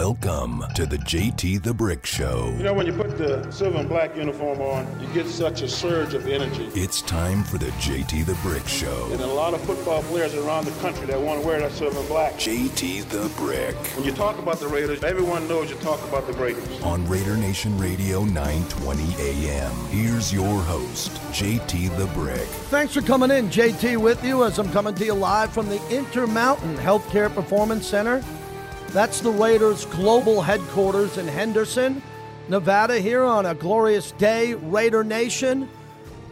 Welcome to the JT the Brick Show. You know, when you put the silver and black uniform on, you get such a surge of energy. It's time for the JT the Brick Show. And a lot of football players around the country that want to wear that silver and black. JT the Brick. When you talk about the Raiders, everyone knows you talk about the Raiders. On Raider Nation Radio 920 AM. Here's your host, JT the Brick. Thanks for coming in. JT with you as I'm coming to you live from the Intermountain Healthcare Performance Center. That's the Raiders' global headquarters in Henderson, Nevada. Here on a glorious day, Raider Nation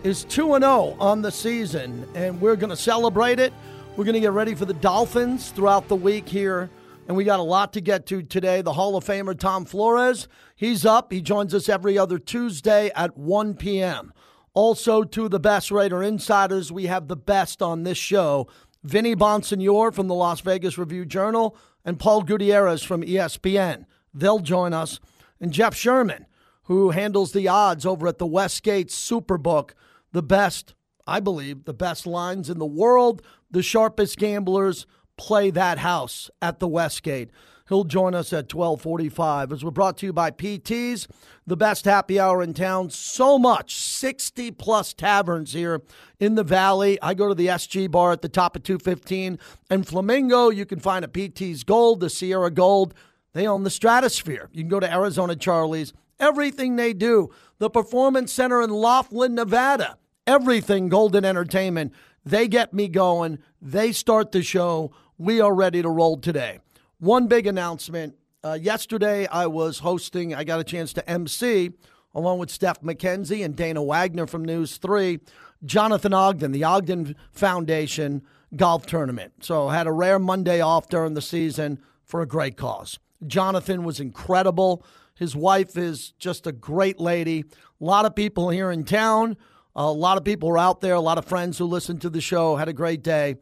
is 2 0 on the season, and we're going to celebrate it. We're going to get ready for the Dolphins throughout the week here, and we got a lot to get to today. The Hall of Famer Tom Flores, he's up. He joins us every other Tuesday at 1 p.m. Also, to the best Raider insiders, we have the best on this show. Vinny Bonsignore from the Las Vegas Review Journal and Paul Gutierrez from ESPN. They'll join us. And Jeff Sherman, who handles the odds over at the Westgate Superbook, the best, I believe, the best lines in the world. The sharpest gamblers play that house at the Westgate. He'll join us at 1245 as we're brought to you by PT's, the best happy hour in town. So much, 60 plus taverns here in the valley. I go to the SG bar at the top of 215 and Flamingo. You can find a PT's Gold, the Sierra Gold. They own the Stratosphere. You can go to Arizona Charlie's. Everything they do, the Performance Center in Laughlin, Nevada, everything Golden Entertainment. They get me going. They start the show. We are ready to roll today. One big announcement. Uh, yesterday, I was hosting, I got a chance to MC, along with Steph McKenzie and Dana Wagner from News 3, Jonathan Ogden, the Ogden Foundation golf tournament. So had a rare Monday off during the season for a great cause. Jonathan was incredible. His wife is just a great lady. A lot of people here in town, a lot of people were out there, a lot of friends who listened to the show, had a great day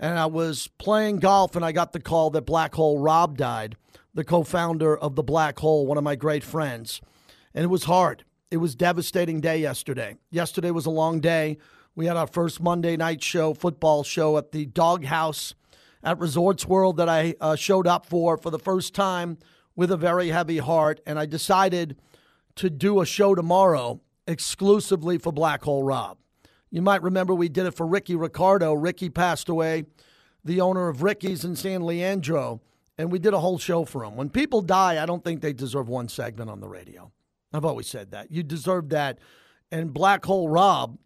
and I was playing golf and I got the call that Black Hole Rob died, the co founder of the Black Hole, one of my great friends. And it was hard. It was devastating day yesterday. Yesterday was a long day. We had our first Monday night show, football show at the Doghouse at Resorts World that I uh, showed up for for the first time with a very heavy heart. And I decided to do a show tomorrow exclusively for Black Hole Rob. You might remember we did it for Ricky Ricardo. Ricky passed away, the owner of Ricky's in San Leandro, and we did a whole show for him. When people die, I don't think they deserve one segment on the radio. I've always said that. You deserve that. And Black Hole Rob,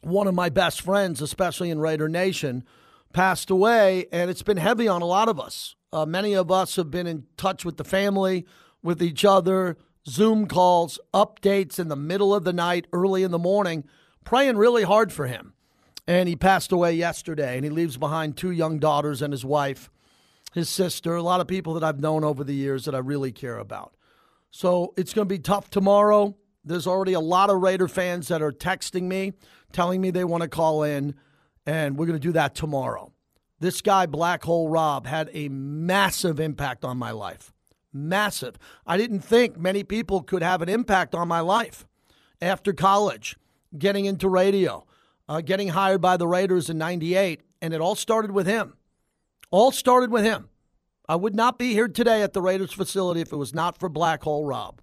one of my best friends, especially in Raider Nation, passed away, and it's been heavy on a lot of us. Uh, many of us have been in touch with the family, with each other, Zoom calls, updates in the middle of the night, early in the morning praying really hard for him. And he passed away yesterday, and he leaves behind two young daughters and his wife, his sister, a lot of people that I've known over the years that I really care about. So it's going to be tough tomorrow. There's already a lot of Raider fans that are texting me, telling me they want to call in, and we're going to do that tomorrow. This guy, Black Hole Rob, had a massive impact on my life. Massive. I didn't think many people could have an impact on my life after college getting into radio, uh, getting hired by the Raiders in 98, and it all started with him. All started with him. I would not be here today at the Raiders facility if it was not for Black Hole Rob,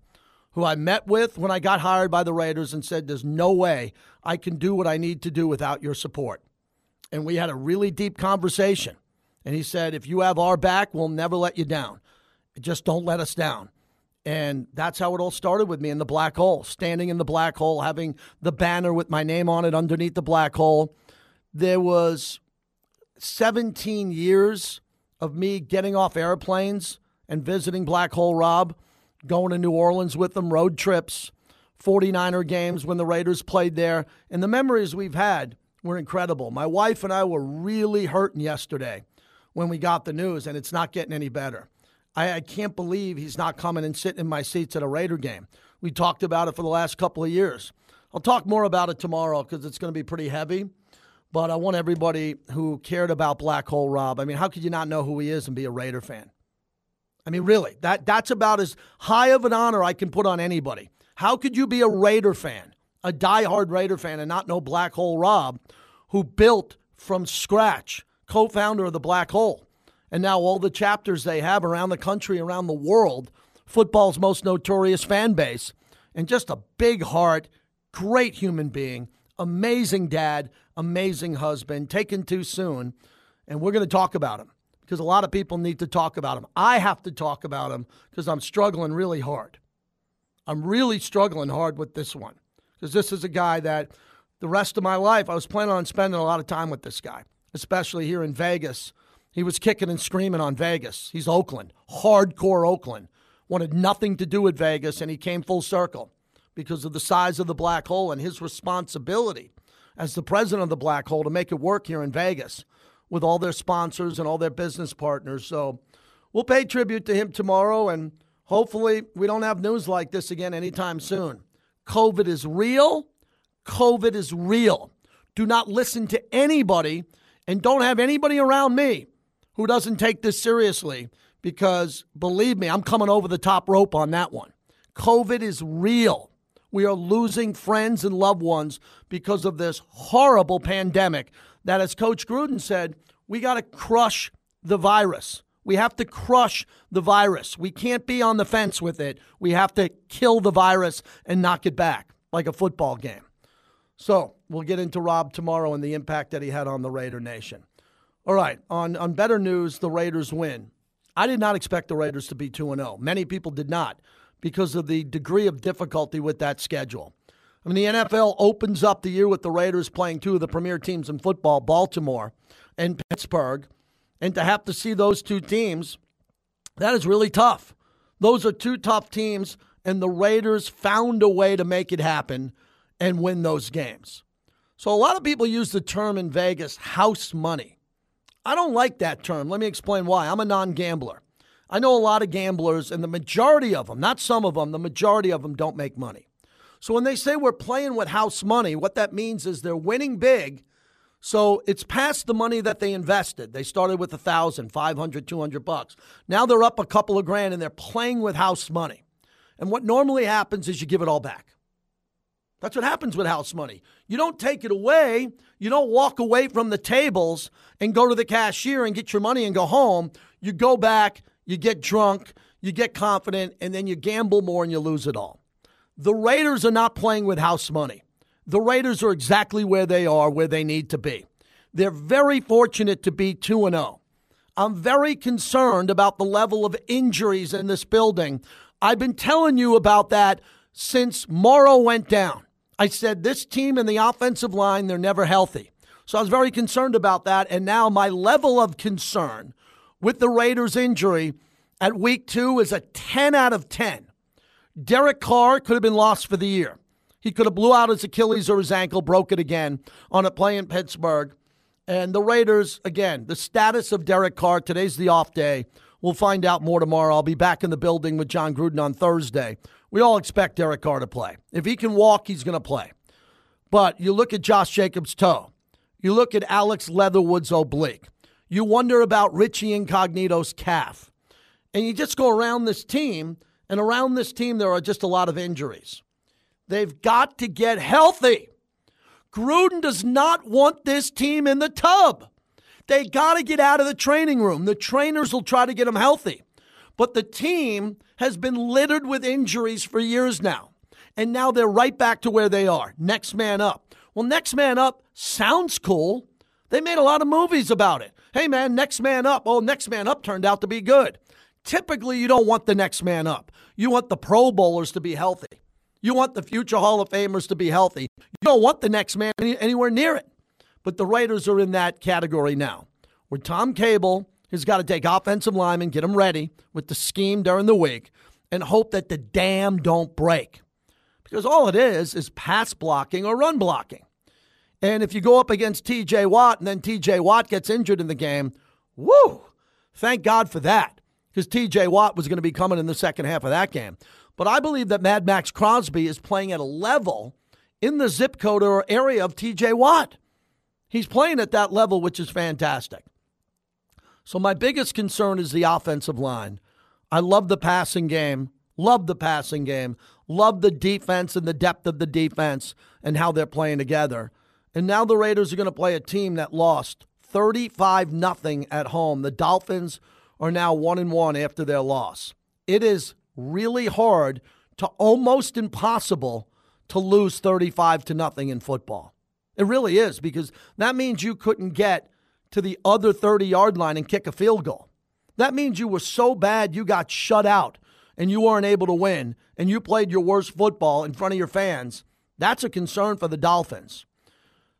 who I met with when I got hired by the Raiders and said, There's no way I can do what I need to do without your support. And we had a really deep conversation. And he said, If you have our back, we'll never let you down. Just don't let us down. And that's how it all started with me in the black hole, standing in the black hole, having the banner with my name on it underneath the black hole. There was 17 years of me getting off airplanes and visiting Black Hole Rob, going to New Orleans with them, road trips, 49er games when the Raiders played there. And the memories we've had were incredible. My wife and I were really hurting yesterday when we got the news, and it's not getting any better. I, I can't believe he's not coming and sitting in my seats at a Raider game. We talked about it for the last couple of years. I'll talk more about it tomorrow because it's going to be pretty heavy. But I want everybody who cared about Black Hole Rob. I mean, how could you not know who he is and be a Raider fan? I mean, really, that that's about as high of an honor I can put on anybody. How could you be a Raider fan, a diehard Raider fan, and not know Black Hole Rob, who built from scratch, co-founder of the Black Hole? And now all the chapters they have around the country, around the world, football's most notorious fan base. And just a big heart, great human being, amazing dad, amazing husband, taken too soon. And we're going to talk about him because a lot of people need to talk about him. I have to talk about him because I'm struggling really hard. I'm really struggling hard with this one because this is a guy that the rest of my life I was planning on spending a lot of time with this guy, especially here in Vegas. He was kicking and screaming on Vegas. He's Oakland, hardcore Oakland. Wanted nothing to do with Vegas, and he came full circle because of the size of the black hole and his responsibility as the president of the black hole to make it work here in Vegas with all their sponsors and all their business partners. So we'll pay tribute to him tomorrow, and hopefully, we don't have news like this again anytime soon. COVID is real. COVID is real. Do not listen to anybody and don't have anybody around me who doesn't take this seriously because believe me, I'm coming over the top rope on that one. COVID is real. We are losing friends and loved ones because of this horrible pandemic that, as Coach Gruden said, we got to crush the virus. We have to crush the virus. We can't be on the fence with it. We have to kill the virus and knock it back like a football game. So we'll get into Rob tomorrow and the impact that he had on the Raider Nation. All right, on, on better news, the Raiders win. I did not expect the Raiders to be 2 0. Many people did not because of the degree of difficulty with that schedule. I mean, the NFL opens up the year with the Raiders playing two of the premier teams in football, Baltimore and Pittsburgh. And to have to see those two teams, that is really tough. Those are two tough teams, and the Raiders found a way to make it happen and win those games. So a lot of people use the term in Vegas house money. I don't like that term. Let me explain why. I'm a non gambler. I know a lot of gamblers, and the majority of them, not some of them, the majority of them don't make money. So when they say we're playing with house money, what that means is they're winning big. So it's past the money that they invested. They started with a thousand, five hundred, two hundred bucks. Now they're up a couple of grand and they're playing with house money. And what normally happens is you give it all back. That's what happens with house money. You don't take it away. You don't walk away from the tables and go to the cashier and get your money and go home. You go back, you get drunk, you get confident, and then you gamble more and you lose it all. The Raiders are not playing with house money. The Raiders are exactly where they are, where they need to be. They're very fortunate to be 2 0. I'm very concerned about the level of injuries in this building. I've been telling you about that since Morrow went down. I said this team and the offensive line, they're never healthy. So I was very concerned about that. And now my level of concern with the Raiders' injury at week two is a 10 out of 10. Derek Carr could have been lost for the year. He could have blew out his Achilles or his ankle, broke it again on a play in Pittsburgh. And the Raiders, again, the status of Derek Carr, today's the off day. We'll find out more tomorrow. I'll be back in the building with Jon Gruden on Thursday. We all expect Derek Carr to play. If he can walk, he's going to play. But you look at Josh Jacobs' toe. You look at Alex Leatherwood's oblique. You wonder about Richie Incognito's calf. And you just go around this team, and around this team, there are just a lot of injuries. They've got to get healthy. Gruden does not want this team in the tub. They got to get out of the training room. The trainers will try to get them healthy. But the team has been littered with injuries for years now. And now they're right back to where they are. Next man up. Well, next man up sounds cool. They made a lot of movies about it hey, man, next man up. Oh, next man up turned out to be good. Typically, you don't want the next man up. You want the Pro Bowlers to be healthy. You want the future Hall of Famers to be healthy. You don't want the next man any, anywhere near it. But the Raiders are in that category now, where Tom Cable has got to take offensive linemen, get them ready with the scheme during the week, and hope that the dam don't break. Because all it is is pass blocking or run blocking. And if you go up against TJ Watt and then TJ Watt gets injured in the game, woo, thank God for that. Because TJ Watt was going to be coming in the second half of that game. But I believe that Mad Max Crosby is playing at a level in the zip code or area of TJ Watt. He's playing at that level, which is fantastic. So my biggest concern is the offensive line. I love the passing game, love the passing game, love the defense and the depth of the defense and how they're playing together. And now the Raiders are going to play a team that lost 35 nothing at home. The Dolphins are now 1 and 1 after their loss. It is really hard to almost impossible to lose 35 to nothing in football. It really is because that means you couldn't get to the other 30 yard line and kick a field goal. That means you were so bad you got shut out and you weren't able to win and you played your worst football in front of your fans. That's a concern for the Dolphins.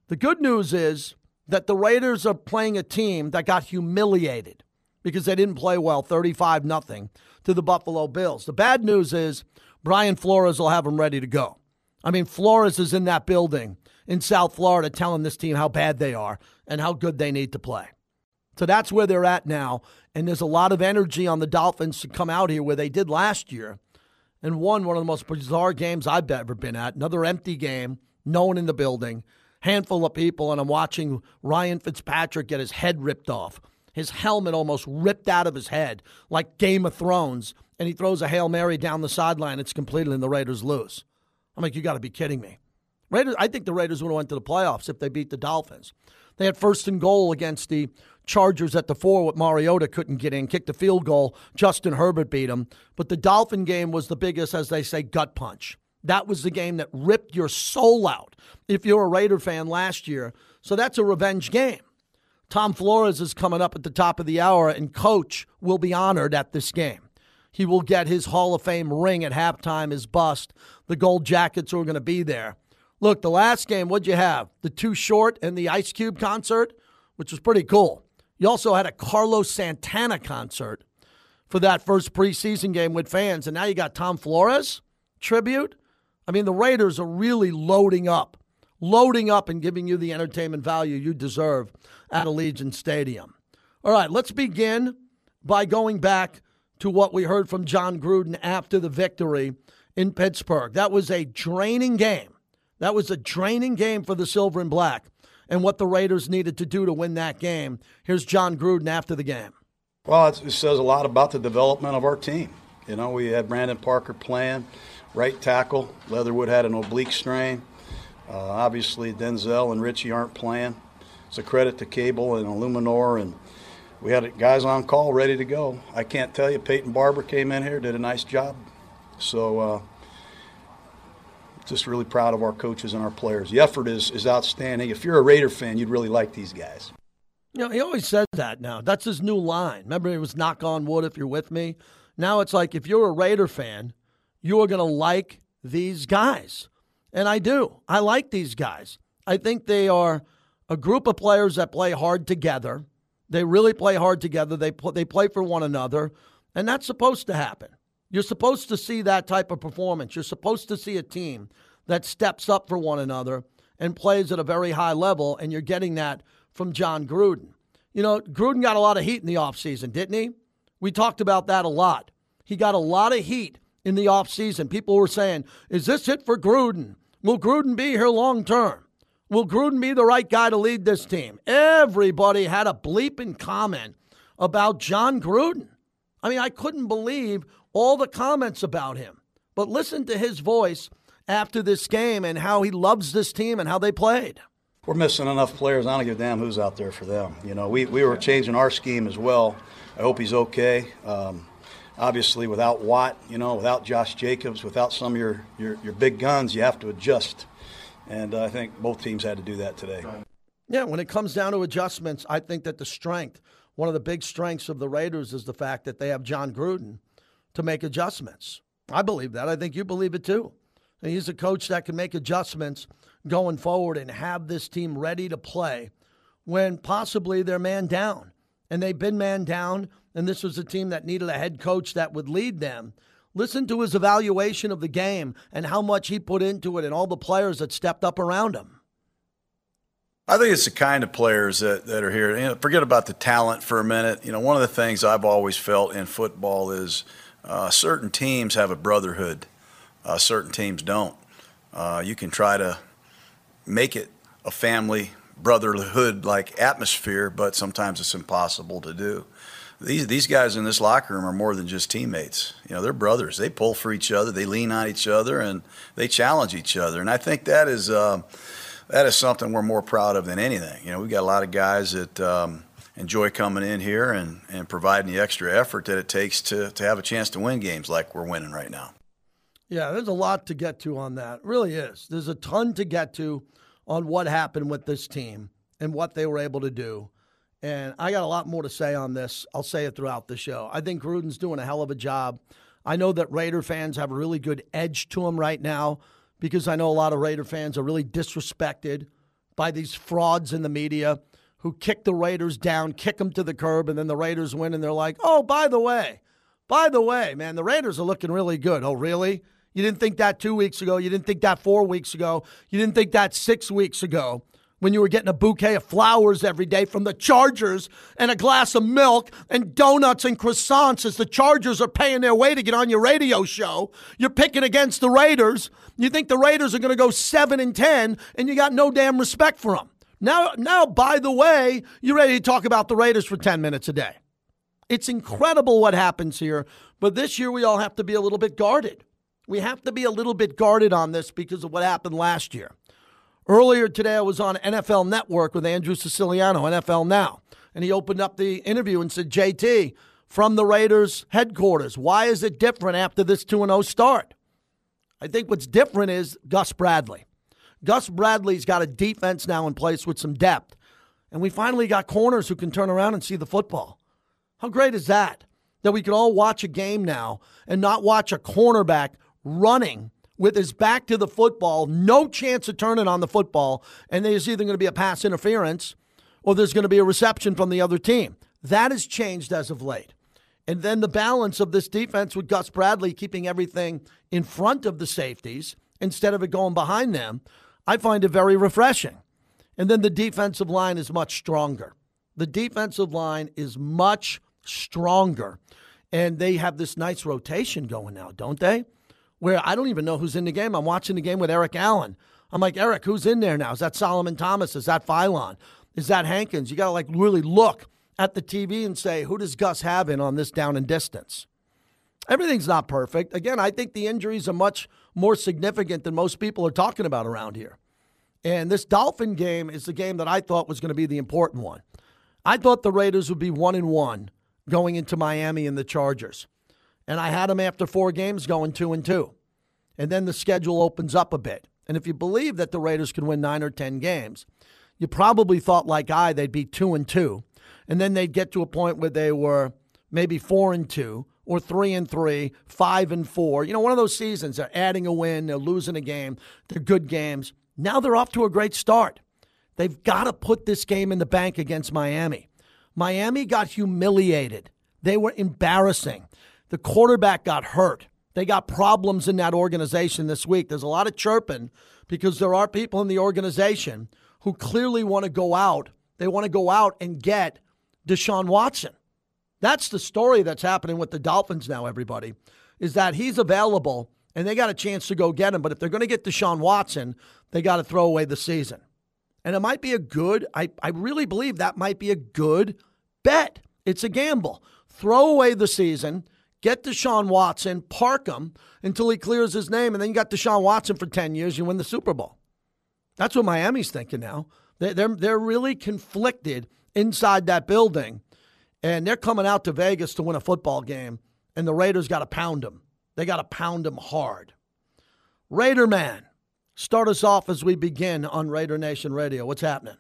The good news is that the Raiders are playing a team that got humiliated because they didn't play well 35 nothing to the Buffalo Bills. The bad news is Brian Flores will have them ready to go. I mean, Flores is in that building in South Florida telling this team how bad they are and how good they need to play. So that's where they're at now. And there's a lot of energy on the Dolphins to come out here where they did last year and won one of the most bizarre games I've ever been at. Another empty game, no one in the building, handful of people, and I'm watching Ryan Fitzpatrick get his head ripped off. His helmet almost ripped out of his head like Game of Thrones, and he throws a Hail Mary down the sideline. It's completed, and the Raiders lose. I'm like, you got to be kidding me. Raiders, I think the Raiders would have went to the playoffs if they beat the Dolphins. They had first and goal against the Chargers at the four with Mariota couldn't get in, kicked a field goal. Justin Herbert beat him. But the Dolphin game was the biggest, as they say, gut punch. That was the game that ripped your soul out if you're a Raider fan last year. So that's a revenge game. Tom Flores is coming up at the top of the hour, and coach will be honored at this game. He will get his Hall of Fame ring at halftime, his bust. The gold jackets are going to be there. Look, the last game, what'd you have? The Too Short and the Ice Cube concert, which was pretty cool. You also had a Carlos Santana concert for that first preseason game with fans, and now you got Tom Flores tribute. I mean, the Raiders are really loading up, loading up and giving you the entertainment value you deserve at Allegiant Stadium. All right, let's begin by going back to what we heard from Jon Gruden after the victory in Pittsburgh. That was a draining game. That was a draining game for the Silver and Black and what the Raiders needed to do to win that game. Here's Jon Gruden after the game. Well, it says a lot about the development of our team. You know, we had Brandon Parker playing right tackle. Leatherwood had an oblique strain. Uh, obviously, Denzel and Richie aren't playing. It's a credit to Cable and Eluemunor, and we had guys on call ready to go. I can't tell you, Peyton Barber came in here, did a nice job. So, uh, just really proud of our coaches and our players. The effort is, is outstanding. If you're a Raider fan, you'd really like these guys. You know, he always says that now. That's his new line. Remember, it was knock on wood if you're with me. Now it's like if you're a Raider fan, you are going to like these guys. And I do. I like these guys. I think they are a group of players that play hard together. They really play hard together. They, pl- they play for one another. And that's supposed to happen. You're supposed to see that type of performance. You're supposed to see a team that steps up for one another and plays at a very high level, and you're getting that from Jon Gruden. You know, Gruden got a lot of heat in the offseason, didn't he? We talked about that a lot. He got a lot of heat in the offseason. People were saying, is this it for Gruden? Will Gruden be here long term? Will Gruden be the right guy to lead this team? Everybody had a bleeping comment about Jon Gruden. I mean, I couldn't believe all the comments about him. But listen to his voice after this game and how he loves this team and how they played. We're missing enough players. I don't give a damn who's out there for them. You know, we, we were changing our scheme as well. I hope he's okay. Um, obviously, without Watt, you know, without Josh Jacobs, without some of your, your, your big guns, you have to adjust. And uh, I think both teams had to do that today. Yeah, when it comes down to adjustments, I think that the strength, one of the big strengths of the Raiders is the fact that they have Jon Gruden to make adjustments. I believe that. I think you believe it too. And he's a coach that can make adjustments going forward and have this team ready to play when possibly they're man down. And they've been man down, and this was a team that needed a head coach that would lead them. Listen to his evaluation of the game and how much he put into it and all the players that stepped up around him. I think it's the kind of players that, that are here. You know, forget about the talent for a minute. You know, one of the things I've always felt in football is uh, certain teams have a brotherhood, uh, certain teams don't. Uh, you can try to make it a family brotherhood like atmosphere, but sometimes it's impossible to do. These these guys in this locker room are more than just teammates. You know, they're brothers. They pull for each other, they lean on each other, and they challenge each other. And I think that is. Uh, that is something we're more proud of than anything. You know, we've got a lot of guys that um, enjoy coming in here and, and providing the extra effort that it takes to, to have a chance to win games like we're winning right now. Yeah, there's a lot to get to on that. It really is. There's a ton to get to on what happened with this team and what they were able to do. And I got a lot more to say on this. I'll say it throughout the show. I think Gruden's doing a hell of a job. I know that Raider fans have a really good edge to them right now because I know a lot of Raider fans are really disrespected by these frauds in the media who kick the Raiders down, kick them to the curb, and then the Raiders win, and they're like, oh, by the way, by the way, man, the Raiders are looking really good. Oh, really? You didn't think that two weeks ago. You didn't think that four weeks ago. You didn't think that six weeks ago when you were getting a bouquet of flowers every day from the Chargers and a glass of milk and donuts and croissants as the Chargers are paying their way to get on your radio show. You're picking against the Raiders. You think the Raiders are going to go 7 and 10 and you got no damn respect for them. Now now by the way, you're ready to talk about the Raiders for 10 minutes a day. It's incredible what happens here, but this year we all have to be a little bit guarded. We have to be a little bit guarded on this because of what happened last year. Earlier today, I was on NFL Network with Andrew Siciliano, NFL Now, and he opened up the interview and said, JT, from the Raiders headquarters, why is it different after this 2 0 start? I think what's different is Gus Bradley. Gus Bradley's got a defense now in place with some depth, and we finally got corners who can turn around and see the football. How great is that? That we can all watch a game now and not watch a cornerback running with his back to the football, no chance of turning on the football, and there's either going to be a pass interference or there's going to be a reception from the other team. That has changed as of late. And then the balance of this defense with Gus Bradley keeping everything in front of the safeties instead of it going behind them, I find it very refreshing. And then the defensive line is much stronger. The defensive line is much stronger. And they have this nice rotation going now, don't they? where I don't even know who's in the game. I'm watching the game with Eric Allen. I'm like, Eric, who's in there now? Is that Solomon Thomas? Is that Philon? Is that Hankins? You got to like really look at the TV and say, who does Gus have in on this down and distance? Everything's not perfect. Again, I think the injuries are much more significant than most people are talking about around here. And this Dolphin game is the game that I thought was going to be the important one. I thought the Raiders would be one and one going into Miami and the Chargers and I had them after four games going two and two. And then the schedule opens up a bit. And if you believe that the Raiders can win nine or 10 games, you probably thought, like I, they'd be two and two. And then they'd get to a point where they were maybe four and two or three and three, five and four. You know, one of those seasons, they're adding a win, they're losing a game, they're good games. Now they're off to a great start. They've got to put this game in the bank against Miami. Miami got humiliated. They were embarrassing. The quarterback got hurt. They got problems in that organization this week. There's a lot of chirping because there are people in the organization who clearly want to go out. They want to go out and get Deshaun Watson. That's the story that's happening with the Dolphins now, everybody, is that he's available and they got a chance to go get him. But if they're going to get Deshaun Watson, they got to throw away the season. And it might be a good, I, I really believe that might be a good bet. It's a gamble. Throw away the season Get Deshaun Watson, park him until he clears his name, and then you got Deshaun Watson for 10 years, you win the Super Bowl. That's what Miami's thinking now. They're, they're really conflicted inside that building, and they're coming out to Vegas to win a football game, and the Raiders got to pound them. They got to pound them hard. Raider Man, start us off as we begin on Raider Nation Radio. What's happening?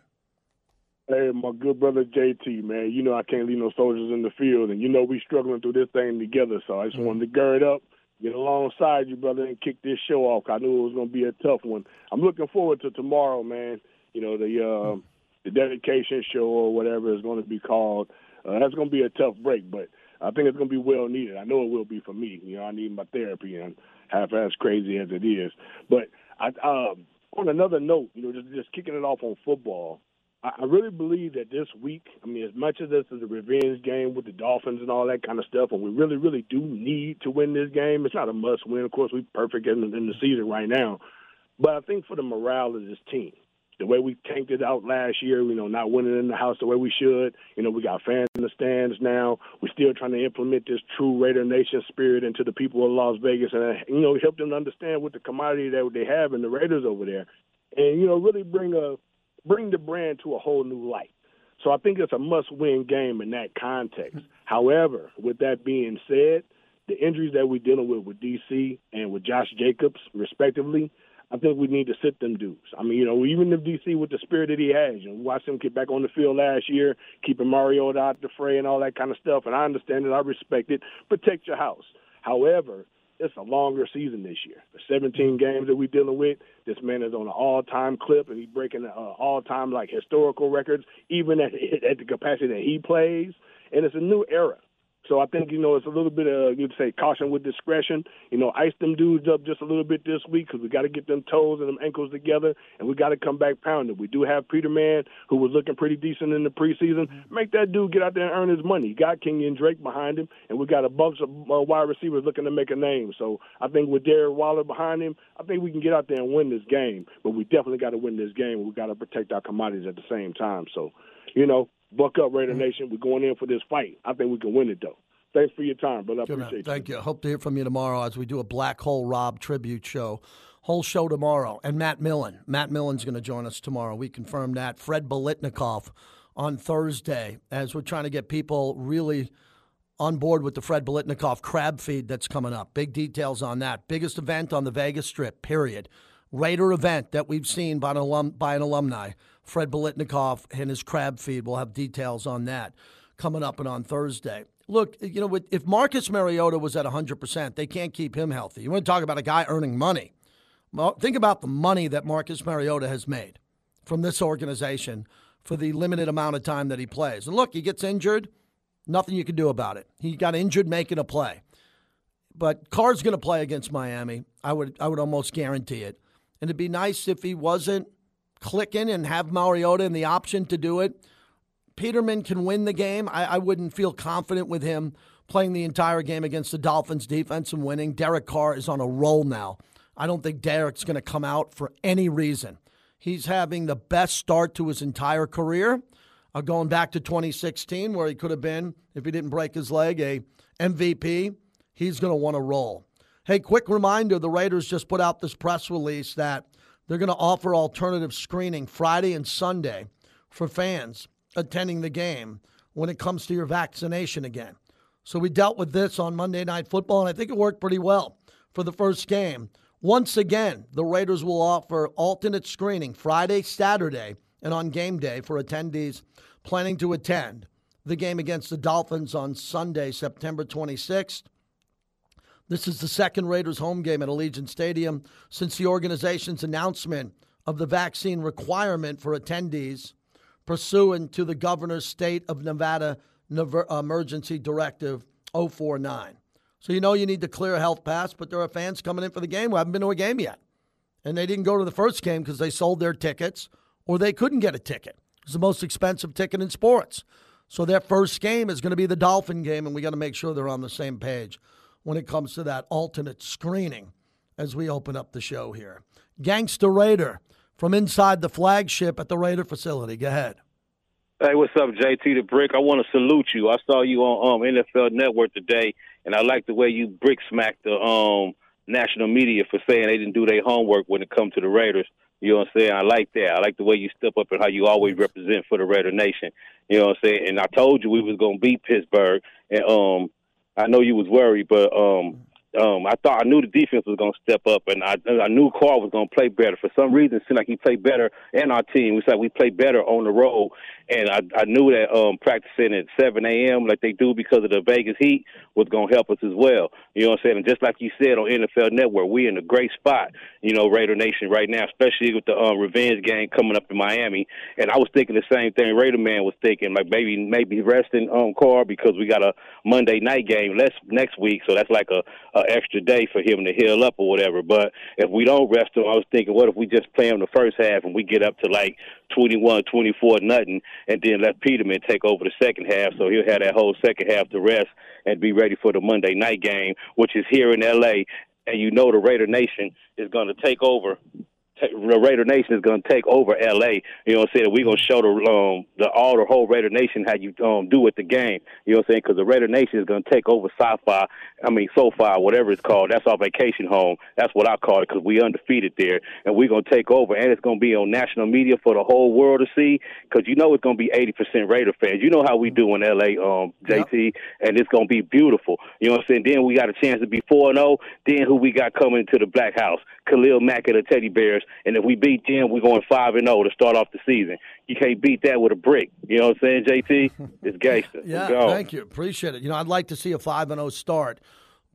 Hey, my good brother JT, man. You know I can't leave no soldiers in the field, and you know we struggling through this thing together. So I just mm-hmm. wanted to gird up, get alongside you, brother, and kick this show off. I knew it was going to be a tough one. I'm looking forward to tomorrow, man. You know the uh, the dedication show or whatever is going to be called. Uh, that's going to be a tough break, but I think it's going to be well needed. I know it will be for me. You know I need my therapy, and half as crazy as it is. But I, um, on another note, you know, just just kicking it off on football. I really believe that this week, I mean, as much as this is a revenge game with the Dolphins and all that kind of stuff, and we really, really do need to win this game, it's not a must win. Of course, we're perfect in, in the season right now. But I think for the morale of this team, the way we tanked it out last year, you know, not winning in the house the way we should. You know, we got fans in the stands now. We're still trying to implement this true Raider Nation spirit into the people of Las Vegas and, uh, you know, help them understand what the commodity that they have in the Raiders over there and you know really bring a bring the brand to a whole new light. So I think it's a must-win game in that context. However, with that being said, the injuries that we're dealing with with DC and with Josh Jacobs, respectively, I think we need to sit them dudes. I mean, you know, even if DC with the spirit that he has, you know, we him get back on the field last year, keeping Mariota out the fray and all that kind of stuff. And I understand it, I respect it. Protect your house. However, it's a longer season this year. The 17 games that we're dealing with, this man is on an all-time clip, and he's breaking uh, all-time like historical records, even at at the capacity that he plays. And it's a new era. So I think you know it's a little bit of you'd say caution with discretion. You know, ice them dudes up just a little bit this week because we got to get them toes and them ankles together, and we got to come back pounding. We do have Peterman who was looking pretty decent in the preseason. Make that dude get out there and earn his money. got Kenyon Drake behind him, and we got a bunch of uh, wide receivers looking to make a name. So I think with Darren Waller behind him, I think we can get out there and win this game. But we definitely got to win this game. We got to protect our commodities at the same time. So, you know, buck up, Raider mm. Nation. We're going in for this fight. I think we can win it, though. Thanks for your time, but I Good appreciate man. Thank you. Hope to hear from you tomorrow as we do a Black Hole Rob tribute show. Whole show tomorrow. And Matt Millen. Matt Millen's going to join us tomorrow. We confirmed that. Fred Biletnikoff on Thursday as we're trying to get people really on board with the Fred Biletnikoff crab feed that's coming up. Big details on that. Biggest event on the Vegas Strip, period. Raider event that we've seen by an, alum, by an alumni. Fred Biletnikoff and his crab feed. We'll have details on that coming up and on Thursday. Look, you know, if Marcus Mariota was at 100%, they can't keep him healthy. You want to talk about a guy earning money. Well, think about the money that Marcus Mariota has made from this organization for the limited amount of time that he plays. And look, he gets injured, nothing you can do about it. He got injured making a play. But Carr's going to play against Miami. I would I would almost guarantee it. And it'd be nice if he wasn't clicking and have Mariota and the option to do it. Peterman can win the game. I, I, wouldn't feel confident with him playing the entire game against the Dolphins defense and winning. Derek Carr is on a roll now. I don't think Derek's going to come out for any reason. He's having the best start to his entire career, uh, going back to 2016, where he could have been, if he didn't break his leg, a MVP. He's going to want to roll. Hey, quick reminder the Raiders just put out this press release that they're going to offer alternative screening Friday and Sunday for fans attending the game when it comes to your vaccination again. So we dealt with this on Monday Night Football, and I think it worked pretty well for the first game. Once again, the Raiders will offer alternate screening Friday, Saturday, and on game day for attendees planning to attend the game against the Dolphins on Sunday, September 26th. This is the second Raiders home game at Allegiant Stadium since the organization's announcement of the vaccine requirement for attendees pursuant to the governor's state of Nevada emergency directive 049. So you know you need to clear health pass, but there are fans coming in for the game who haven't been to a game yet. And they didn't go to the first game because they sold their tickets or they couldn't get a ticket. It's the most expensive ticket in sports. So their first game is going to be the Dolphin game, and we got to make sure they're on the same page when it comes to that alternate screening as we open up the show here. Gangster Raider from inside the flagship at the Raider facility. Go ahead. Hey, what's up, JT the Brick? I want to salute you. I saw you on um, NFL Network today, and I like the way you brick smacked the um, national media for saying they didn't do their homework when it comes to the Raiders. You know what I'm saying? I like that. I like the way you step up and how you always represent for the Raider Nation. You know what I'm saying? And I told you we was gonna beat Pittsburgh, and um, I know you was worried, but um, um, I thought I knew the defense was going to step up, and I, I knew Carr was going to play better. For some reason, it seemed like he played better, and our team. We said we played better on the road, and I, I knew that um, practicing at 7 a.m. like they do because of the Vegas heat was going to help us as well. You know what I'm saying? And just like you said on NFL Network, we're in a great spot, you know, Raider Nation right now, especially with the um, revenge game coming up in Miami. And I was thinking the same thing Raider man was thinking, like maybe maybe resting um, Carr because we got a Monday night game less next week, so that's like a, a extra day for him to heal up or whatever. But if we don't rest him, I was thinking, what if we just play him the first half and we get up to like 21, 24, nothing, and then let Peterman take over the second half, so he'll have that whole second half to rest and be ready for the Monday night game, which is here in L.A. And you know the Raider Nation is going to take over the Raider Nation is going to take over LA. You know what I'm saying? We're going to show the um the all the whole Raider Nation how you um do with the game. You know what I'm saying? Because the Raider Nation is going to take over SoFi. I mean SoFi, whatever it's called. That's our vacation home. That's what I call it because we undefeated there, and we're going to take over, and it's going to be on national media for the whole world to see. Because you know it's going to be 80% Raider fans. You know how we do in LA, um JT, yep. and it's going to be beautiful. You know what I'm saying? Then we got a chance to be four and zero. Oh. Then who we got coming to the Black House? Khalil Mack and the Teddy Bears. And if we beat them, we're going five and zero oh to start off the season. You can't beat that with a brick. You know what I'm saying, JT? It's gangster. yeah, thank you. Appreciate it. You know, I'd like to see a five and zero oh start,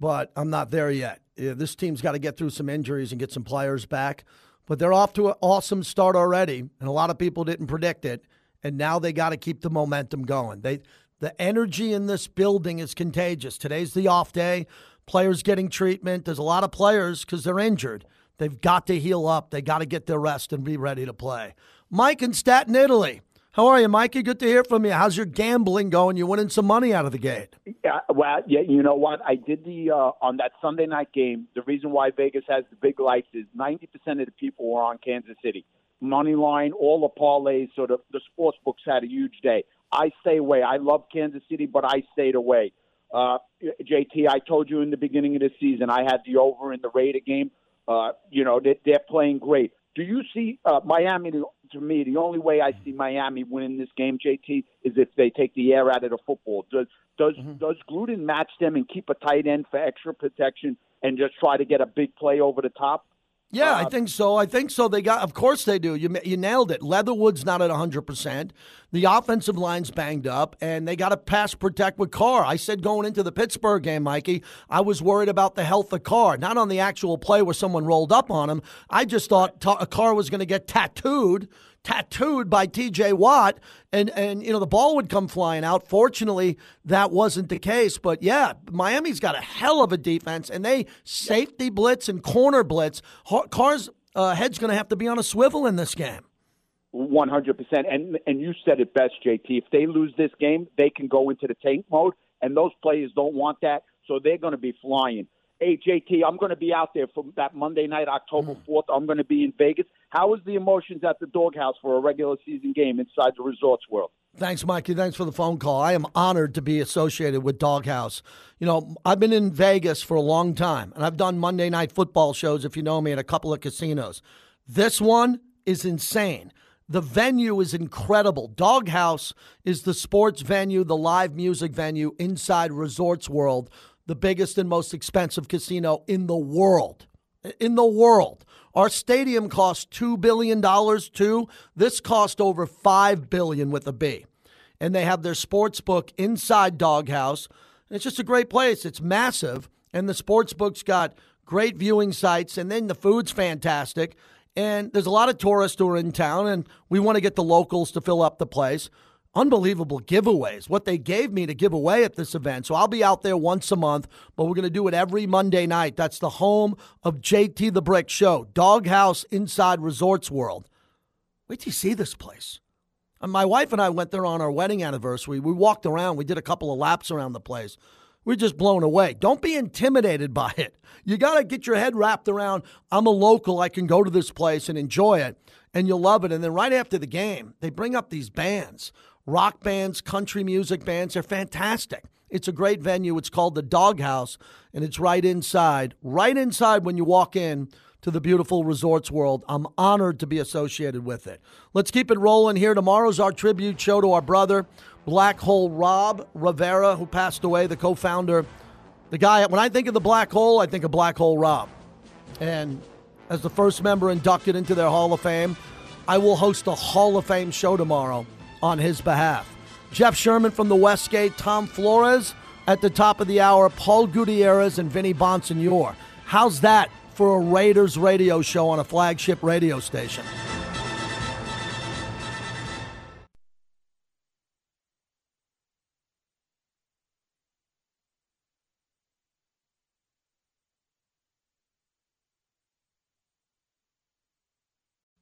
but I'm not there yet. Yeah, this team's got to get through some injuries and get some players back. But they're off to an awesome start already, and a lot of people didn't predict it. And now they got to keep the momentum going. They the energy in this building is contagious. Today's the off day. Players getting treatment. There's a lot of players because they're injured. They've got to heal up. They got to get their rest and be ready to play. Mike in Staten Island. How are you, Mikey? Good to hear from you. How's your gambling going? You winning some money out of the gate? Yeah, well, yeah. You know what? I did the uh, on that Sunday night game. The reason why Vegas has the big lights is ninety percent of the people were on Kansas City money line, all the parlays. So the, the sports books had a huge day. I stay away. I love Kansas City, but I stayed away. Uh, JT, I told you in the beginning of the season I had the over in the Raider game. Uh, you know, they, they're playing great. Do you see uh, Miami? To me, the only way I see Miami winning this game, JT, is if they take the air out of the football. Does does mm-hmm. does Gruden match them and keep a tight end for extra protection and just try to get a big play over the top? Yeah, uh, I think so. I think so. They got, of course, they do. You you nailed it. Leatherwood's not at 100%. The offensive line's banged up, and they got to pass protect with Carr. I said going into the Pittsburgh game, Mikey, I was worried about the health of Carr, not on the actual play where someone rolled up on him. I just thought a Carr was going to get tattooed tattooed by TJ Watt and and you know the ball would come flying out. Fortunately, that wasn't the case, but yeah, Miami's got a hell of a defense and they safety blitz and corner blitz. Carr's uh, head's going to have to be on a swivel in this game. One hundred percent, and and you said it best, JT. If they lose this game, they can go into the tank mode, and those players don't want that, so they're going to be flying hey JT, I'm going to be out there for that Monday night, October 4th. Mm. I'm going to be in Vegas. How is the emotions at the Doghouse for a regular season game inside the Resorts World? Thanks, Mikey. Thanks for the phone call. I am honored to be associated with Doghouse. You know, I've been in Vegas for a long time, and I've done Monday night football shows, if you know me, at a couple of casinos. This one is insane. The venue is incredible. Doghouse is the sports venue, the live music venue inside Resorts World the biggest and most expensive casino in the world. In the world. Our stadium cost $2 billion too. This cost over 5 billion with a B. And they have their sports book inside Doghouse. It's just a great place. It's massive. And the sports book's got great viewing sites. And then the food's fantastic. And there's a lot of tourists who are in town, and we want to get the locals to fill up the place unbelievable giveaways, what they gave me to give away at this event. So I'll be out there once a month, but we're going to do it every Monday night. That's the home of JT the Brick Show, Doghouse inside Resorts World. Wait till you see this place. And my wife and I went there on our wedding anniversary. We walked around, we did a couple of laps around the place. We're just blown away. Don't be intimidated by it. You got to get your head wrapped around I'm a local, I can go to this place and enjoy it, and you'll love it. And then right after the game, they bring up these bands rock bands, country music bands. They're fantastic. It's a great venue. It's called the Doghouse, and it's right inside, right inside when you walk in to the beautiful resorts world. I'm honored to be associated with it. Let's keep it rolling here. Tomorrow's our tribute show to our brother, Black Hole Rob Rivera, who passed away, the co founder. The guy, when I think of the Black Hole, I think of Black Hole Rob. And as the first member inducted into their Hall of Fame, I will host a Hall of Fame show tomorrow on his behalf. Jeff Sherman from the Westgate, Tom Flores at the top of the hour, Paul Gutierrez and Vinny Bonsignore. How's that for a Raiders radio show on a flagship radio station?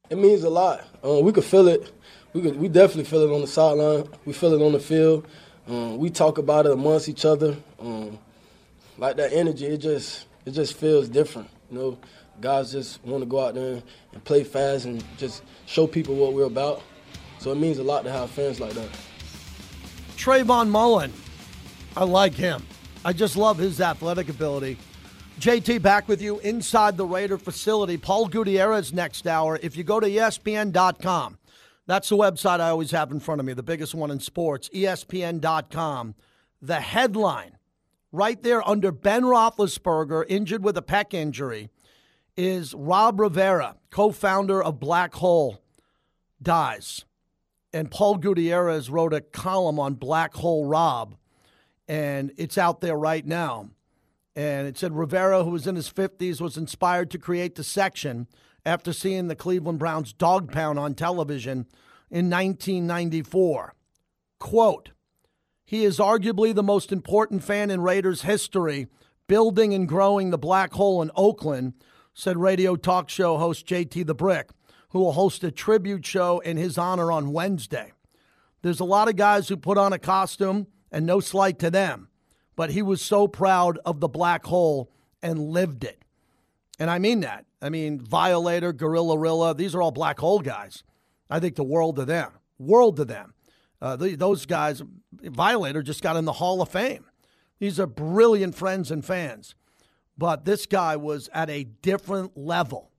It means a lot. Uh, we could feel it we could, we definitely feel it on the sideline. We feel it on the field. Um, we talk about it amongst each other. Um, like that energy, it just it just feels different. You know, guys just want to go out there and play fast and just show people what we're about. So it means a lot to have fans like that. Trayvon Mullen, I like him. I just love his athletic ability. JT back with you inside the Raider facility. Paul Gutierrez next hour. If you go to ESPN.com, that's the website I always have in front of me, the biggest one in sports, ESPN.com. The headline right there under Ben Roethlisberger, injured with a pec injury, is Rob Rivera, co founder of Black Hole, dies. And Paul Gutierrez wrote a column on Black Hole Rob, and it's out there right now. And it said Rivera, who was in his 50s, was inspired to create the section after seeing the Cleveland Browns dog pound on television in 1994. Quote, he is arguably the most important fan in Raiders history, building and growing the black hole in Oakland, said radio talk show host JT the Brick, who will host a tribute show in his honor on Wednesday. There's a lot of guys who put on a costume, and no slight to them but he was so proud of the black hole and lived it. And I mean that. I mean, Violator, Gorilla Rilla, these are all black hole guys. I think the world to them. World to them. Uh, the, those guys, Violator just got in the Hall of Fame. These are brilliant friends and fans. But this guy was at a different level.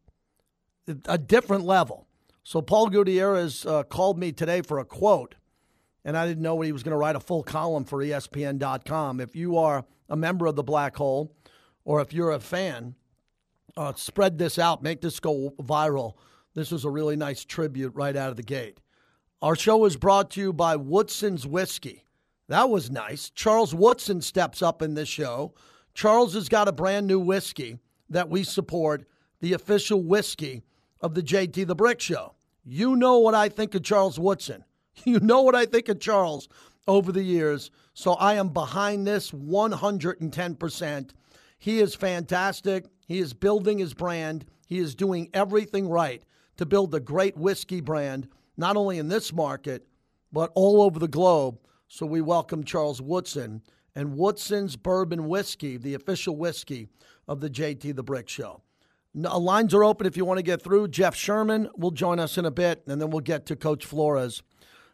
A different level. So Paul Gutierrez uh, called me today for a quote and I didn't know what he was going to write a full column for ESPN.com. If you are a member of the Black Hole, or if you're a fan, uh, spread this out, make this go viral. This is a really nice tribute right out of the gate. Our show is brought to you by Woodson's Whiskey. That was nice. Charles Woodson steps up in this show. Charles has got a brand new whiskey that we support, the official whiskey of the JT the Brick Show. You know what I think of Charles Woodson. You know what I think of Charles over the years. So I am behind this 110%. He is fantastic. He is building his brand. He is doing everything right to build a great whiskey brand, not only in this market, but all over the globe. So we welcome Charles Woodson and Woodson's Bourbon Whiskey, the official whiskey of the JT the Brick Show. Uh, lines are open if you want to get through. Jeff Sherman will join us in a bit, and then we'll get to Coach Flores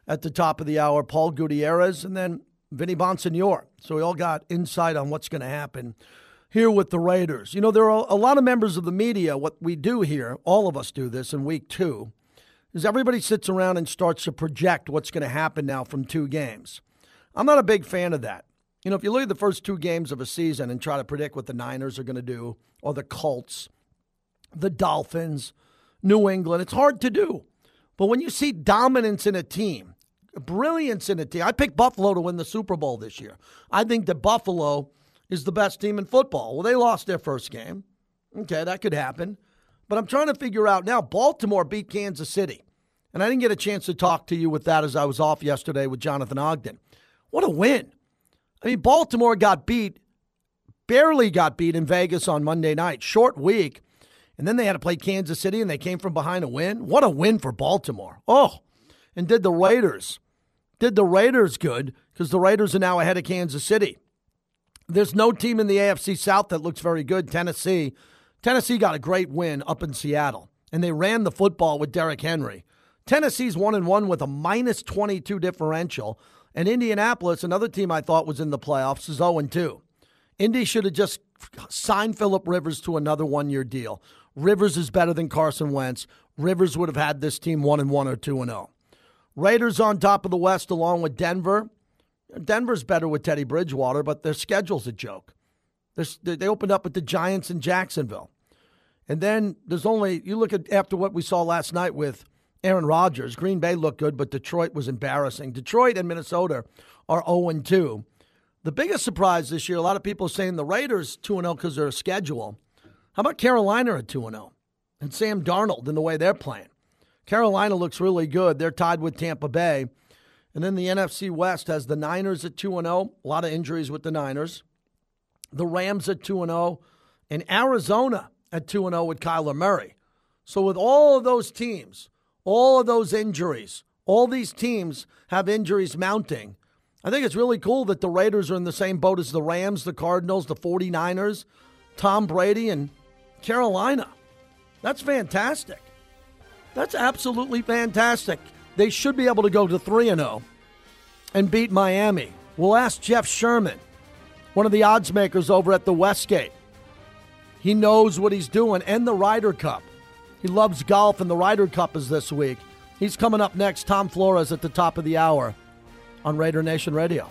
at the top of the hour, Paul Gutierrez, and then Vinny Bonsignore. So we all got insight on what's going to happen here with the Raiders. You know, there are a lot of members of the media. What we do here, all of us do this in week two, is everybody sits around and starts to project what's going to happen now from two games. I'm not a big fan of that. You know, if you look at the first two games of a season and try to predict what the Niners are going to do, or the Colts, the Dolphins, New England, it's hard to do. But when you see dominance in a team, brilliance in a team. I picked Buffalo to win the Super Bowl this year. I think that Buffalo is the best team in football. Well, they lost their first game. Okay, that could happen. But I'm trying to figure out now Baltimore beat Kansas City. And I didn't get a chance to talk to you with that as I was off yesterday with Jonathan Ogden. What a win. I mean, Baltimore got beat, barely got beat in Vegas on Monday night. Short week. And then they had to play Kansas City and they came from behind a win. What a win for Baltimore. Oh, and did the Raiders did the Raiders good because the Raiders are now ahead of Kansas City. There's no team in the AFC South that looks very good. Tennessee. Tennessee got a great win up in Seattle, and they ran the football with Derrick Henry. Tennessee's one and one with a minus 22 differential, and Indianapolis, another team I thought was in the playoffs, is 0 2. Indy should have just signed Philip Rivers to another one year deal. Rivers is better than Carson Wentz. Rivers would have had this team 1 and 1 or 2 and 0. Raiders on top of the West along with Denver. Denver's better with Teddy Bridgewater, but their schedule's a joke. They're, they opened up with the Giants in Jacksonville. And then there's only, you look at after what we saw last night with Aaron Rodgers, Green Bay looked good, but Detroit was embarrassing. Detroit and Minnesota are 0 2. The biggest surprise this year, a lot of people are saying the Raiders 2 0 because they're a schedule. How about Carolina at 2 0? And Sam Darnold in the way they're playing. Carolina looks really good. They're tied with Tampa Bay. And then the NFC West has the Niners at 2 0. A lot of injuries with the Niners. The Rams at 2 0. And Arizona at 2 0 with Kyler Murray. So, with all of those teams, all of those injuries, all these teams have injuries mounting. I think it's really cool that the Raiders are in the same boat as the Rams, the Cardinals, the 49ers. Tom Brady and Carolina. That's fantastic. That's absolutely fantastic. They should be able to go to 3 and 0 and beat Miami. We'll ask Jeff Sherman, one of the odds makers over at the Westgate. He knows what he's doing and the Ryder Cup. He loves golf, and the Ryder Cup is this week. He's coming up next. Tom Flores at the top of the hour on Raider Nation Radio.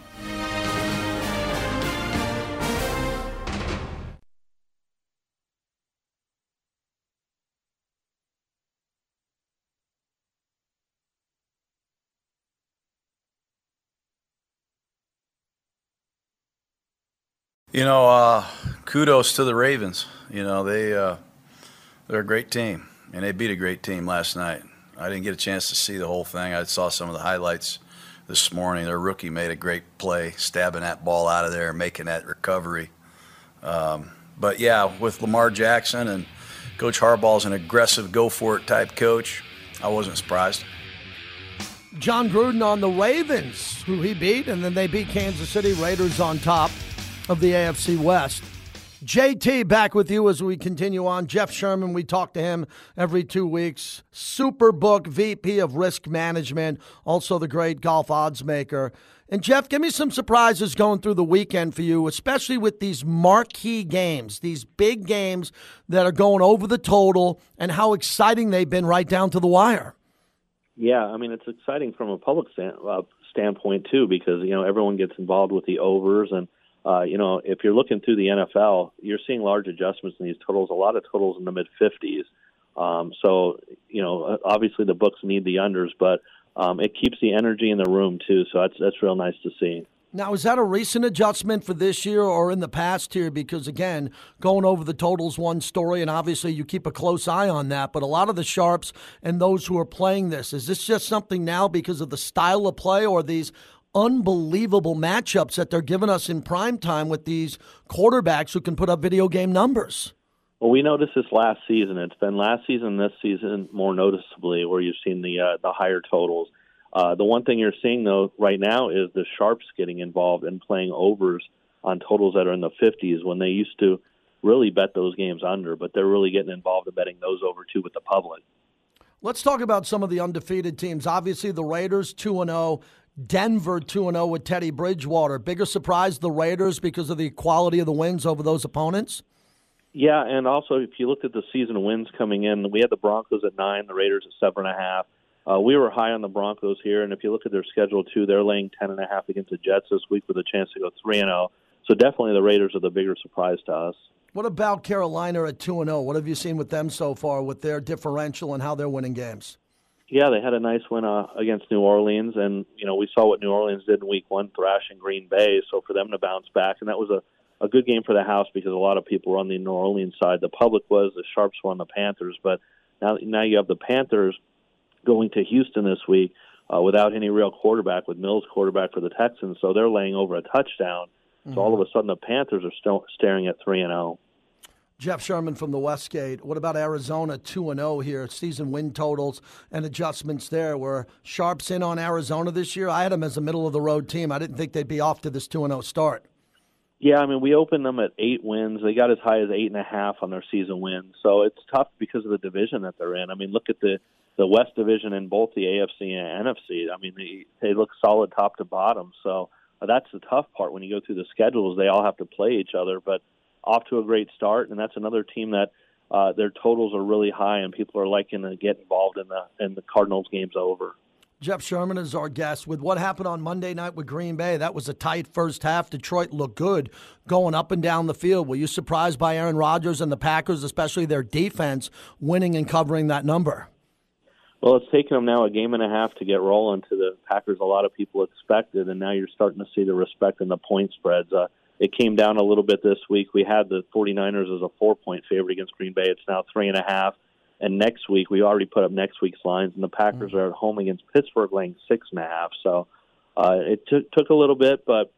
You know, uh, kudos to the Ravens. You know, they uh, they're a great team, and they beat a great team last night. I didn't get a chance to see the whole thing. I saw some of the highlights this morning. Their rookie made a great play, stabbing that ball out of there, making that recovery. Um, but yeah, with Lamar Jackson and Coach Harbaugh's an aggressive, go for it type coach. I wasn't surprised. Jon Gruden on the Ravens, who he beat, and then they beat Kansas City Raiders on top of the AFC West. JT back with you as we continue on. Jeff Sherman, we talk to him every two weeks. Superbook VP of Risk Management, also the great golf odds maker. And Jeff, give me some surprises going through the weekend for you, especially with these marquee games, these big games that are going over the total, and how exciting they've been right down to the wire. Yeah, I mean it's exciting from a public stand, uh, standpoint too, because you know everyone gets involved with the overs and uh, you know, if you're looking through the NFL, you're seeing large adjustments in these totals. A lot of totals in the mid 50s. Um, so, you know, obviously the books need the unders, but um, it keeps the energy in the room too. So that's that's real nice to see. Now, is that a recent adjustment for this year or in the past here? Because again, going over the totals one story, and obviously you keep a close eye on that. But a lot of the sharps and those who are playing this, is this just something now because of the style of play, or these unbelievable matchups that they're giving us in prime time with these quarterbacks who can put up video game numbers. Well, we noticed this last season. It's been last season, this season more noticeably, where you've seen the uh, the higher totals. Uh, the one thing you're seeing though right now is the sharps getting involved and playing overs on totals that are in the 50s when they used to really bet those games under, but they're really getting involved in betting those over too with the public. Let's talk about some of the undefeated teams. Obviously, the Raiders 2 0. Denver 2 0 with Teddy Bridgewater. Bigger surprise, the Raiders, because of the quality of the wins over those opponents? Yeah, and also if you looked at the season wins coming in, we had the Broncos at nine, the Raiders at seven and a half. Uh, we were high on the Broncos here, and if you look at their schedule too, they're laying ten and a half against the Jets this week with a chance to go three and zero. So definitely the Raiders are the bigger surprise to us. What about Carolina at two and zero? What have you seen with them so far with their differential and how they're winning games? Yeah, they had a nice win uh, against New Orleans, and you know we saw what New Orleans did in Week One, thrashing Green Bay. So for them to bounce back, and that was a a good game for the house because a lot of people were on the New Orleans side. The public was, the Sharps were on the Panthers, but now now you have the Panthers going to Houston this week uh, without any real quarterback, with Mills quarterback for the Texans, so they're laying over a touchdown. Mm-hmm. So all of a sudden the Panthers are still staring at three and zero. Jeff Sherman from the Westgate. What about Arizona 2 and 0 here? Season win totals and adjustments there. Were Sharps in on Arizona this year? I had them as a middle of the road team. I didn't think they'd be off to this 2 0 start. Yeah, I mean, we opened them at eight wins. They got as high as eight and a half on their season wins. So it's tough because of the division that they're in. I mean, look at the the West division in both the AFC and NFC. I mean, they they look solid top to bottom. So that's the tough part when you go through the schedules. They all have to play each other, but off to a great start, and that's another team that uh, their totals are really high, and people are liking to get involved in the in the Cardinals games over. Jeff Sherman is our guest. With what happened on Monday night with Green Bay, that was a tight first half. Detroit looked good going up and down the field. Were you surprised by Aaron Rodgers and the Packers, especially their defense, winning and covering that number? Well, it's taken them now a game and a half to get rolling to the Packers. A lot of people expected, and now you're starting to see the respect in the point spreads. Uh, it came down a little bit this week. We had the 49ers as a four point favorite against Green Bay. It's now three and a half. And next week, we already put up next week's lines, and the Packers mm-hmm. are at home against Pittsburgh, laying six and a half. So uh, it t- took a little bit, but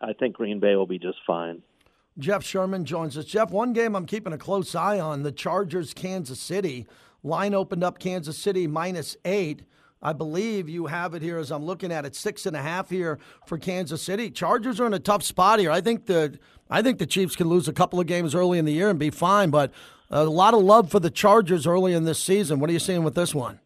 I think Green Bay will be just fine. Jeff Sherman joins us. Jeff, one game I'm keeping a close eye on the Chargers, Kansas City. Line opened up Kansas City minus eight. I believe you have it here as I'm looking at it, six and a half here for Kansas City. Chargers are in a tough spot here. I think the I think the Chiefs can lose a couple of games early in the year and be fine, but a lot of love for the Chargers early in this season. What are you seeing with this one?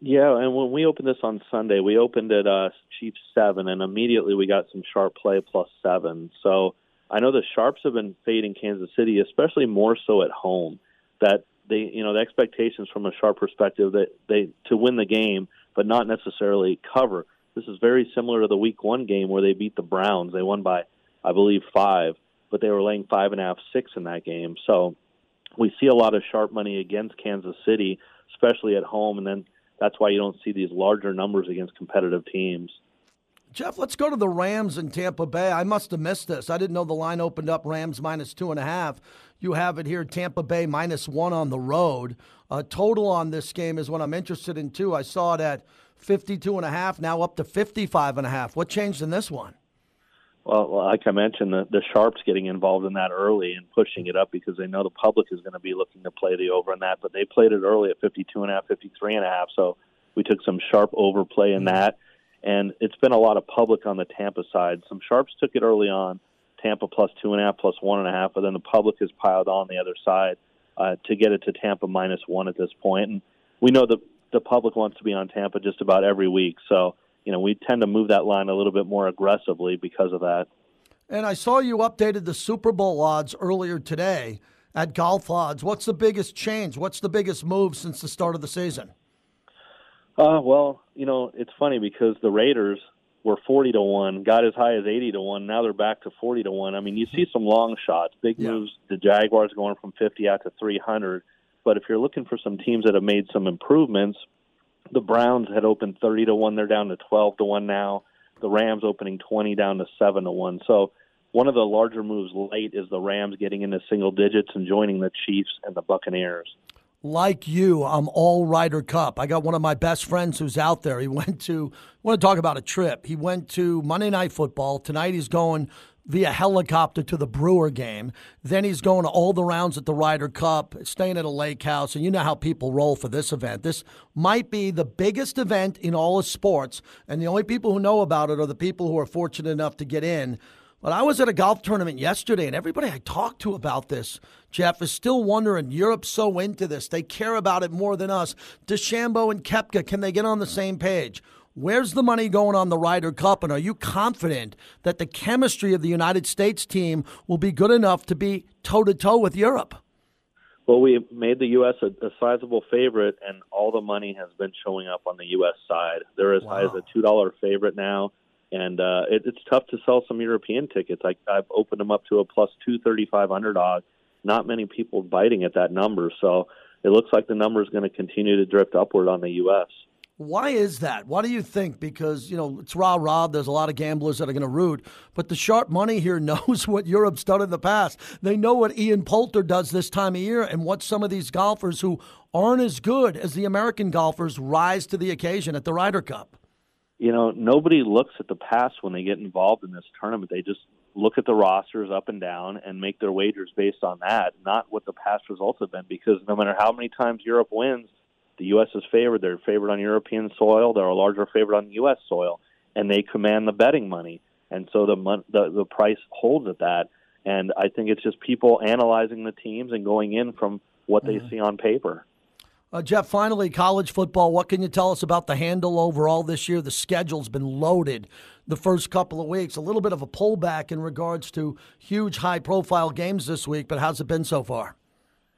Yeah, and when we opened this on Sunday, we opened at uh, Chiefs seven, and immediately we got some sharp play plus seven. So I know the sharps have been fading Kansas City, especially more so at home. That they, you know, the expectations from a sharp perspective that they to win the game, but not necessarily cover. This is very similar to the Week One game where they beat the Browns. They won by, I believe, five, but they were laying five and a half, six in that game. So we see a lot of sharp money against Kansas City, especially at home, and then that's why you don't see these larger numbers against competitive teams. Jeff, let's go to the Rams in Tampa Bay. I must have missed this. I didn't know the line opened up Rams minus two and a half. You have it here, Tampa Bay minus one on the road. Uh, total on this game is what I'm interested in too. I saw it at 52 and a half, now up to 55 and a half. What changed in this one? Well, like I mentioned, the, the sharps getting involved in that early and pushing it up because they know the public is going to be looking to play the over in that. But they played it early at 52 and a half, 53 and a half. So we took some sharp overplay in that and it's been a lot of public on the Tampa side. Some sharps took it early on, Tampa plus two and a half, plus one and a half, but then the public has piled on the other side uh, to get it to Tampa minus one at this point. And we know the the public wants to be on Tampa just about every week, so you know we tend to move that line a little bit more aggressively because of that. And I saw you updated the Super Bowl odds earlier today at Golf Odds. What's the biggest change? What's the biggest move since the start of the season? Uh, well, you know, it's funny because the Raiders were 40 to 1, got as high as 80 to 1. Now they're back to 40 to 1. I mean, you see some long shots, big yeah. moves. The Jaguars going from 50 out to 300. But if you're looking for some teams that have made some improvements, the Browns had opened 30 to 1. They're down to 12 to 1 now. The Rams opening 20 down to 7 to 1. So one of the larger moves late is the Rams getting into single digits and joining the Chiefs and the Buccaneers like you, I'm all Ryder Cup. I got one of my best friends who's out there. He went to, I want to talk about a trip. He went to Monday Night Football. Tonight he's going via helicopter to the Brewer game. Then he's going to all the rounds at the Ryder Cup, staying at a lake house. And you know how people roll for this event. This might be the biggest event in all of sports. And the only people who know about it are the people who are fortunate enough to get in. But I was at a golf tournament yesterday, and everybody I talked to about this, Jeff, is still wondering. Europe's so into this; they care about it more than us. DeChambeau and Koepka, can they get on the same page? Where's the money going on the Ryder Cup? And are you confident that the chemistry of the United States team will be good enough to be toe to toe with Europe? Well, we made the U.S. A, a, sizable favorite, and all the money has been showing up on the U.S. side. They're as wow. high as a two dollar favorite now and uh, it, it's tough to sell some European tickets. I, I've opened them up to a plus two thirty five underdog. Not many people biting at that number, so it looks like the number is going to continue to drift upward on the U.S. Why is that? Why do you think? Because, you know, it's rah rah. There's a lot of gamblers that are going to root. But the sharp money here knows what Europe's done in the past. They know what Ian Poulter does this time of year and what some of these golfers who aren't as good as the American golfers rise to the occasion at the Ryder Cup you know, nobody looks at the past when they get involved in this tournament. They just look at the rosters up and down and make their wagers based on that, not what the past results have been. Because no matter how many times Europe wins, the U.S. is favored. They're favored on European soil. They're a larger favorite on U.S. soil, and they command the betting money. And so the mon- the, the price holds at that. And I think it's just people analyzing the teams and going in from what mm-hmm. they see on paper. Uh, Jeff, finally, college football. What can you tell us about the handle overall this year? The schedule's been loaded the first couple of weeks. A little bit of a pullback in regards to huge, high profile games this week, but how's it been so far?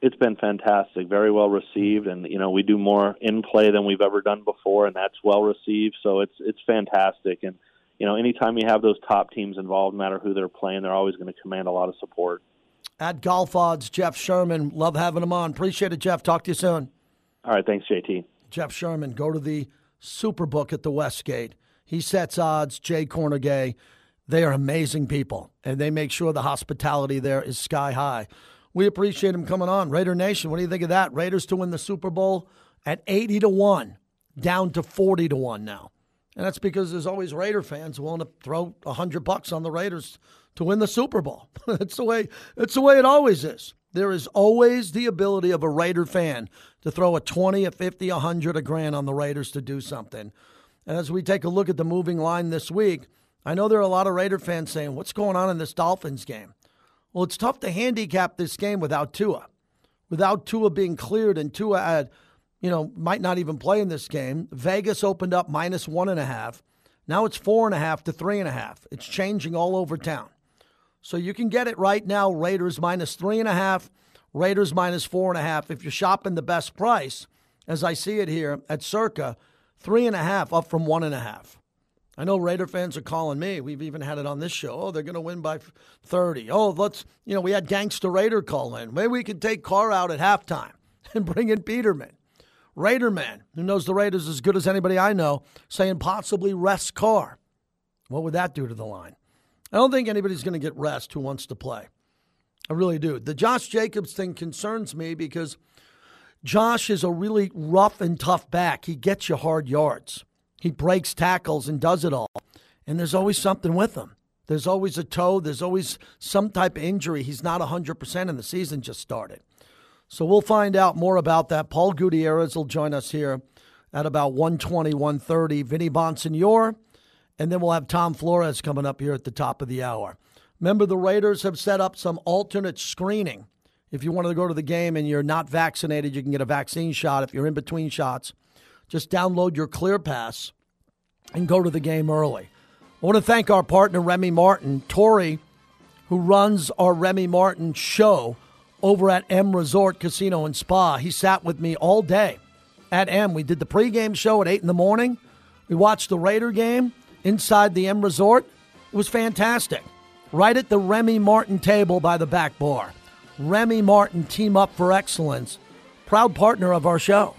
It's been fantastic, very well received, and you know we do more in play than we've ever done before, and that's well received. So it's it's fantastic, and you know anytime you have those top teams involved, no matter who they're playing, they're always going to command a lot of support. At Golf Odds, Jeff Sherman, love having him on. Appreciate it, Jeff. Talk to you soon. All right, thanks, JT. Jeff Sherman, go to the Superbook at the Westgate. He sets odds, Jay Kornegay. They are amazing people, and they make sure the hospitality there is sky high. We appreciate him coming on. Raider Nation, what do you think of that? Raiders to win the Super Bowl at 80 to 1, down to 40 to 1 now. And that's because there's always Raider fans willing to throw 100 bucks on the Raiders to win the Super Bowl. that's the way that's the way it always is. There is always the ability of a Raider fan to throw a 20, a 50, a 100, a grand on the Raiders to do something. And as we take a look at the moving line this week, I know there are a lot of Raider fans saying, What's going on in this Dolphins game? Well, it's tough to handicap this game without Tua. Without Tua being cleared and Tua had, you know, might not even play in this game. Vegas opened up minus one and a half. Now it's four and a half to three and a half. It's changing all over town. So you can get it right now. Raiders minus three and a half, Raiders minus four and a half. If you're shopping the best price, as I see it here at Circa, three and a half up from one and a half. I know Raider fans are calling me. We've even had it on this show. Oh, they're going to win by 30. Oh, let's, you know, we had Gangster Raider call in. Maybe we could take Carr out at halftime and bring in Peterman. Raider man, who knows the Raiders as good as anybody I know, saying possibly rest Carr. What would that do to the line? I don't think anybody's going to get rest who wants to play. I really do. The Josh Jacobs thing concerns me because Josh is a really rough and tough back. He gets you hard yards. He breaks tackles and does it all. And there's always something with him. There's always a toe. There's always some type of injury. He's not 100% and the season just started. So we'll find out more about that. Paul Gutierrez will join us here at about 120, 130. Vinny Bonsignore and then we'll have Tom Flores coming up here at the top of the hour. Remember, the Raiders have set up some alternate screening. If you want to go to the game and you're not vaccinated, you can get a vaccine shot. If you're in between shots, just download your Clear Pass and go to the game early. I want to thank our partner, Remy Martin. Tori, who runs our Remy Martin show over at M Resort Casino and Spa, he sat with me all day at M. We did the pregame show at 8 in the morning. We watched the Raider game inside the M Resort. Was fantastic. Right at the Remy Martin table by the back bar. Remy Martin Team Up for Excellence, proud partner of our show.